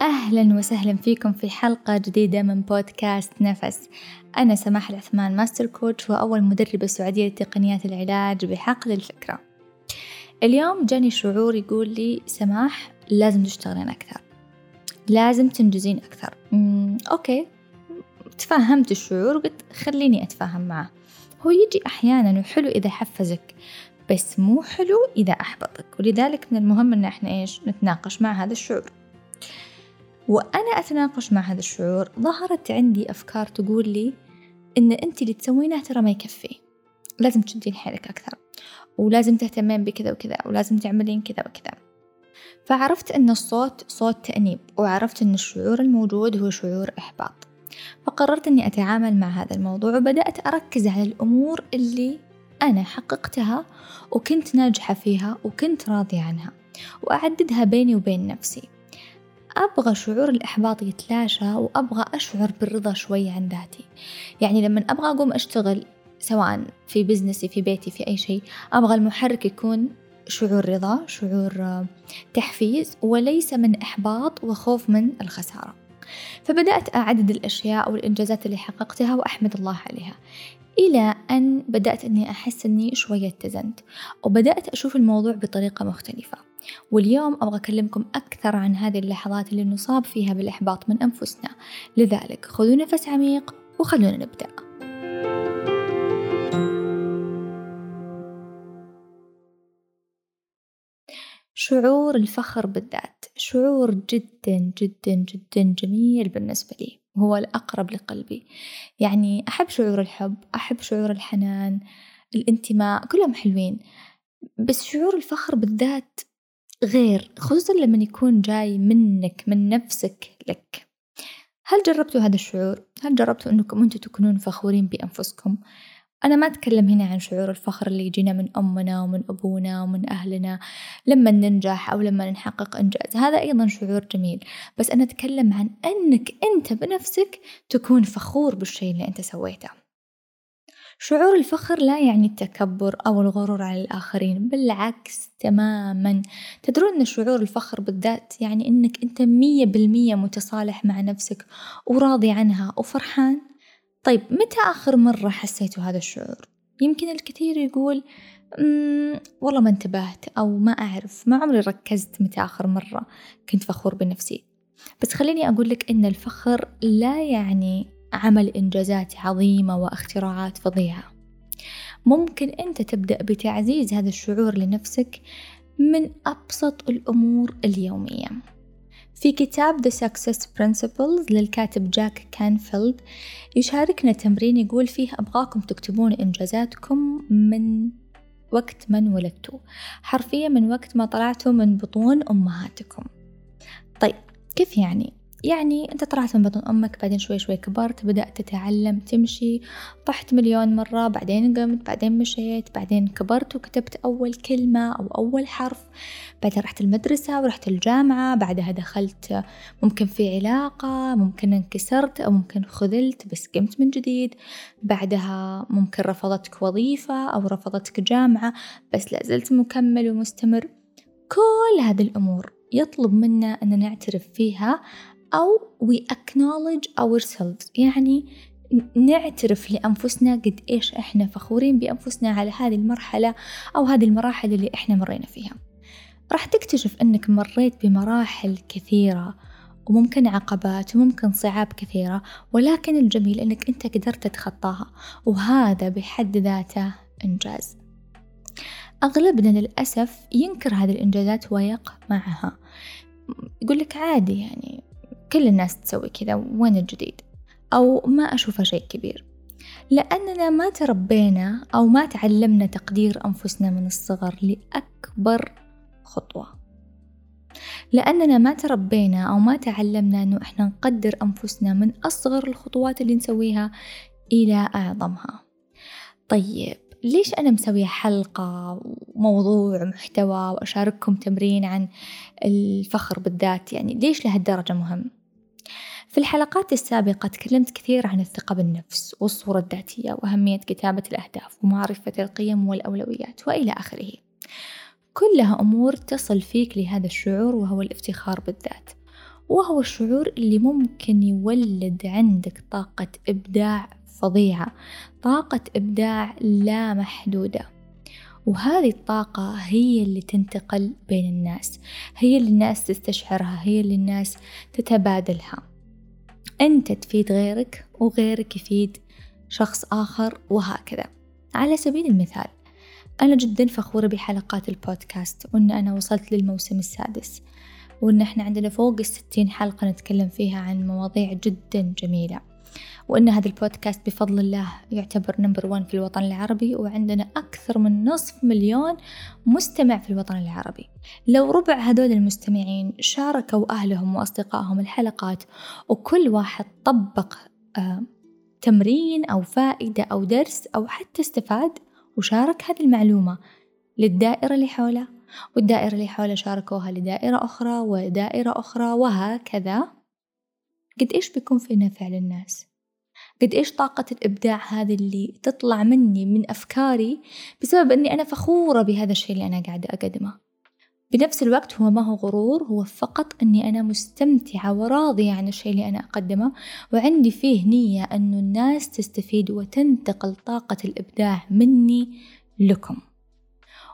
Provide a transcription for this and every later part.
أهلا وسهلا فيكم في حلقة جديدة من بودكاست نفس. أنا سماح العثمان master coach وأول مدربة سعودية لتقنيات العلاج بحقل الفكرة. اليوم جاني شعور يقول لي سماح لازم تشتغلين أكثر. لازم تنجزين أكثر. okay. تفهمت الشعور وقلت خليني أتفاهم معه. هو يجي أحيانا وحلو إذا حفزك بس مو حلو إذا أحبطك. ولذلك من المهم إن إحنا إيش نتناقش مع هذا الشعور. وأنا أتناقش مع هذا الشعور ظهرت عندي أفكار تقول لي إن أنت اللي تسوينه ترى ما يكفي. لازم تشدين حيلك أكثر ولازم تهتمين بكذا وكذا ولازم تعملين كذا وكذا. فعرفت أن الصوت صوت تأنيب وعرفت أن الشعور الموجود هو شعور إحباط. فقررت أني أتعامل مع هذا الموضوع وبدأت أركز على الأمور اللي أنا حققتها وكنت ناجحة فيها وكنت راضية عنها وأعددها بيني وبين نفسي. أبغى شعور الإحباط يتلاشى وأبغى أشعر بالرضا شوي عن ذاتي. يعني لما أبغى أقوم أشتغل سواء في بزنسي في بيتي في أي شيء أبغى المحرك يكون شعور رضا شعور تحفيز وليس من إحباط وخوف من الخسارة. فبدأت أعدد الأشياء والإنجازات اللي حققتها وأحمد الله عليها إلى أن بدأت أني أحس أني شوية اتزنت وبدأت أشوف الموضوع بطريقة مختلفة. واليوم أبغى أكلمكم أكثر عن هذه اللحظات اللي نصاب فيها بالإحباط من أنفسنا. لذلك خذوا نفس عميق وخلونا نبدأ. شعور الفخر بالذات. شعور جدا جدا جدا جميل بالنسبة لي. هو الأقرب لقلبي. يعني أحب شعور الحب أحب شعور الحنان الانتماء كلهم حلوين. بس شعور الفخر بالذات غير خصوصا لما يكون جاي منك من نفسك لك هل جربتوا هذا الشعور؟ هل جربتوا أنكم أنتم تكونون فخورين بأنفسكم؟ أنا ما أتكلم هنا عن شعور الفخر اللي يجينا من أمنا ومن أبونا ومن أهلنا لما ننجح أو لما نحقق إنجاز هذا أيضا شعور جميل بس أنا أتكلم عن أنك أنت بنفسك تكون فخور بالشيء اللي أنت سويته شعور الفخر لا يعني التكبر أو الغرور على الآخرين بالعكس تماما. تدرون أن شعور الفخر بالذات يعني أنك أنت مية بالمية متصالح مع نفسك وراضي عنها وفرحان. طيب متى آخر مرة حسيتوا هذا الشعور؟ يمكن الكثير يقول والله ما انتبهت أو ما أعرف ما عمري ركزت متى آخر مرة كنت فخور بنفسي بس خليني أقول لك إن الفخر لا يعني عمل إنجازات عظيمة واختراعات فظيعة. ممكن أنت تبدأ بتعزيز هذا الشعور لنفسك من أبسط الأمور اليومية. في كتاب The Success Principles للكاتب جاك كانفيلد يشاركنا تمرين يقول فيه أبغاكم تكتبون إنجازاتكم من وقت من ولدتوا. حرفيا من وقت ما طلعتوا من بطون أمهاتكم. طيب كيف يعني؟ يعني أنت طلعت من بطن أمك بعدين شوي شوي كبرت بدأت تتعلم تمشي. طحت مليون مرة بعدين قمت بعدين مشيت بعدين كبرت وكتبت أول كلمة أو أول حرف. بعدين رحت المدرسة ورحت الجامعة بعدها دخلت ممكن في علاقة ممكن انكسرت أو ممكن خذلت بس قمت من جديد. بعدها ممكن رفضتك وظيفة أو رفضتك جامعة بس لازلت مكمل ومستمر. كل هذه الأمور يطلب منا أن نعترف فيها أو we acknowledge ourselves. يعني نعترف لأنفسنا قد إيش إحنا فخورين بأنفسنا على هذه المرحلة أو هذه المراحل اللي إحنا مرينا فيها. راح تكتشف أنك مريت بمراحل كثيرة وممكن عقبات وممكن صعاب كثيرة ولكن الجميل أنك أنت قدرت تتخطاها وهذا بحد ذاته إنجاز. أغلبنا للأسف ينكر هذه الإنجازات ويقمعها يقول لك عادي يعني كل الناس تسوي كذا وين الجديد؟ أو ما أشوفه شيء كبير. لأننا ما تربينا أو ما تعلمنا تقدير أنفسنا من الصغر لأكبر خطوة. لأننا ما تربينا أو ما تعلمنا أنه إحنا نقدر أنفسنا من أصغر الخطوات اللي نسويها إلى أعظمها. طيب ليش أنا مسوية حلقة وموضوع محتوى وأشارككم تمرين عن الفخر بالذات؟ يعني ليش لهالدرجة مهم؟ في الحلقات السابقة تكلمت كثير عن الثقة بالنفس والصورة الذاتية وأهمية كتابة الأهداف ومعرفة القيم والأولويات وإلى آخره. كلها أمور تصل فيك لهذا الشعور وهو الافتخار بالذات وهو الشعور اللي ممكن يولد عندك طاقة إبداع فظيعة طاقة إبداع لا محدودة. وهذه الطاقة هي اللي تنتقل بين الناس هي اللي الناس تستشعرها هي اللي الناس تتبادلها. أنت تفيد غيرك وغيرك يفيد شخص آخر وهكذا. على سبيل المثال أنا جدا فخورة بحلقات البودكاست وأن أنا وصلت للموسم السادس وأن إحنا عندنا فوق الستين حلقة نتكلم فيها عن مواضيع جدا جميلة. وأن هذا البودكاست بفضل الله يعتبر number one في الوطن العربي وعندنا أكثر من نصف مليون مستمع في الوطن العربي. لو ربع هذول المستمعين شاركوا أهلهم وأصدقائهم الحلقات وكل واحد طبق آه تمرين أو فائدة أو درس أو حتى استفاد وشارك هذه المعلومة للدائرة اللي حوله والدائرة اللي حوله شاركوها لدائرة أخرى ودائرة أخرى وهكذا. قد إيش بيكون في نفع للناس قد إيش طاقة الإبداع هذه اللي تطلع مني من أفكاري بسبب أني أنا فخورة بهذا الشيء اللي أنا قاعدة أقدمه. بنفس الوقت هو ما هو غرور هو فقط أني أنا مستمتعة وراضية عن الشيء اللي أنا أقدمه وعندي فيه نية أنه الناس تستفيد وتنتقل طاقة الإبداع مني لكم.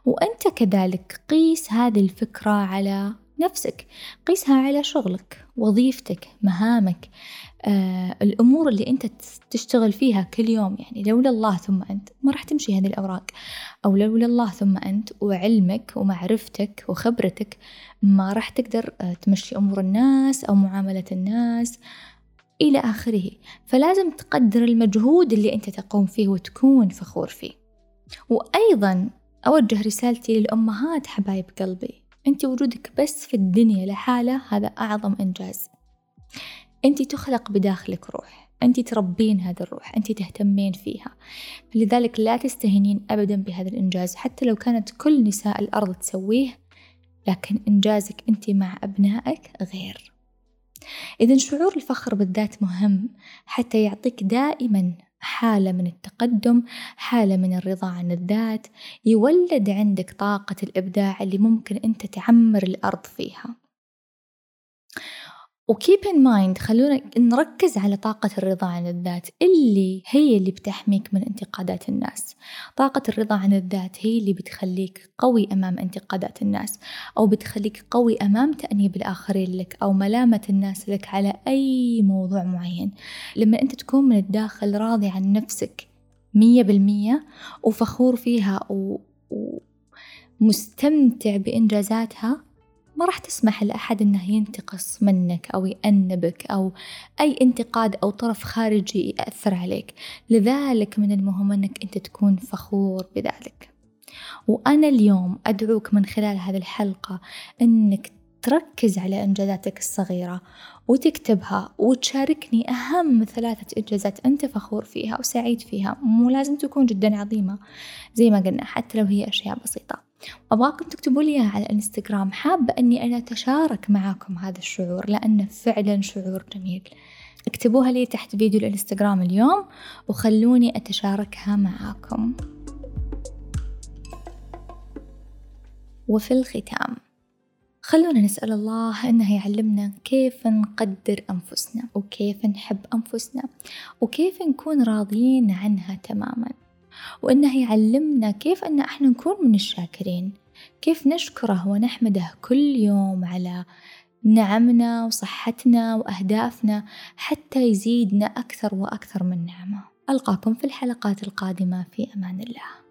وأنت كذلك قيس هذه الفكرة على نفسك قيسها على شغلك وظيفتك مهامك آه، الأمور اللي أنت تشتغل فيها كل يوم. يعني لولا الله ثم أنت ما راح تمشي هذه الأوراق. أو لولا الله ثم أنت وعلمك ومعرفتك وخبرتك ما راح تقدر آه، تمشي أمور الناس أو معاملة الناس إلى آخره. فلازم تقدر المجهود اللي أنت تقوم فيه وتكون فخور فيه. وأيضا أوجه رسالتي للأمهات حبايب قلبي. أنت وجودك بس في الدنيا لحالة هذا أعظم إنجاز. أنت تخلق بداخلك روح. أنت تربين هذا الروح. أنت تهتمين فيها. فلذلك لا تستهينين أبدا بهذا الإنجاز. حتى لو كانت كل نساء الأرض تسويه لكن إنجازك أنت مع أبنائك غير. إذا شعور الفخر بالذات مهم حتى يعطيك دائما حالة من التقدم حالة من الرضا عن الذات يولد عندك طاقة الإبداع اللي ممكن أنت تعمر الأرض فيها. وكيب ان مايند خلونا نركز على طاقة الرضا عن الذات. اللي هي اللي بتحميك من انتقادات الناس. طاقة الرضا عن الذات هي اللي بتخليك قوي أمام انتقادات الناس. أو بتخليك قوي أمام تأنيب الآخرين لك أو ملامة الناس لك على أي موضوع معين. لما أنت تكون من الداخل راضي عن نفسك مية بالمية وفخور فيها و... ومستمتع بإنجازاتها ما راح تسمح لأحد أنه ينتقص منك أو يأنبك أو أي انتقاد أو طرف خارجي يأثر عليك. لذلك من المهم أنك أنت تكون فخور بذلك. وأنا اليوم أدعوك من خلال هذه الحلقة أنك تركز على إنجازاتك الصغيرة وتكتبها وتشاركني أهم ثلاثة إنجازات أنت فخور فيها وسعيد فيها. مو لازم تكون جدا عظيمة زي ما قلنا حتى لو هي أشياء بسيطة. أبغاكم تكتبوا لي على الإنستغرام. حابة أني أنا أتشارك معاكم هذا الشعور لأنه فعلا شعور جميل. اكتبوها لي تحت فيديو الإنستغرام اليوم وخلوني أتشاركها معاكم. وفي الختام خلونا نسأل الله إنه يعلمنا كيف نقدر أنفسنا وكيف نحب أنفسنا وكيف نكون راضيين عنها تماما. وإنه يعلمنا كيف أن إحنا نكون من الشاكرين كيف نشكره ونحمده كل يوم على نعمنا وصحتنا وأهدافنا حتى يزيدنا أكثر وأكثر من نعمة. ألقاكم في الحلقات القادمة في أمان الله.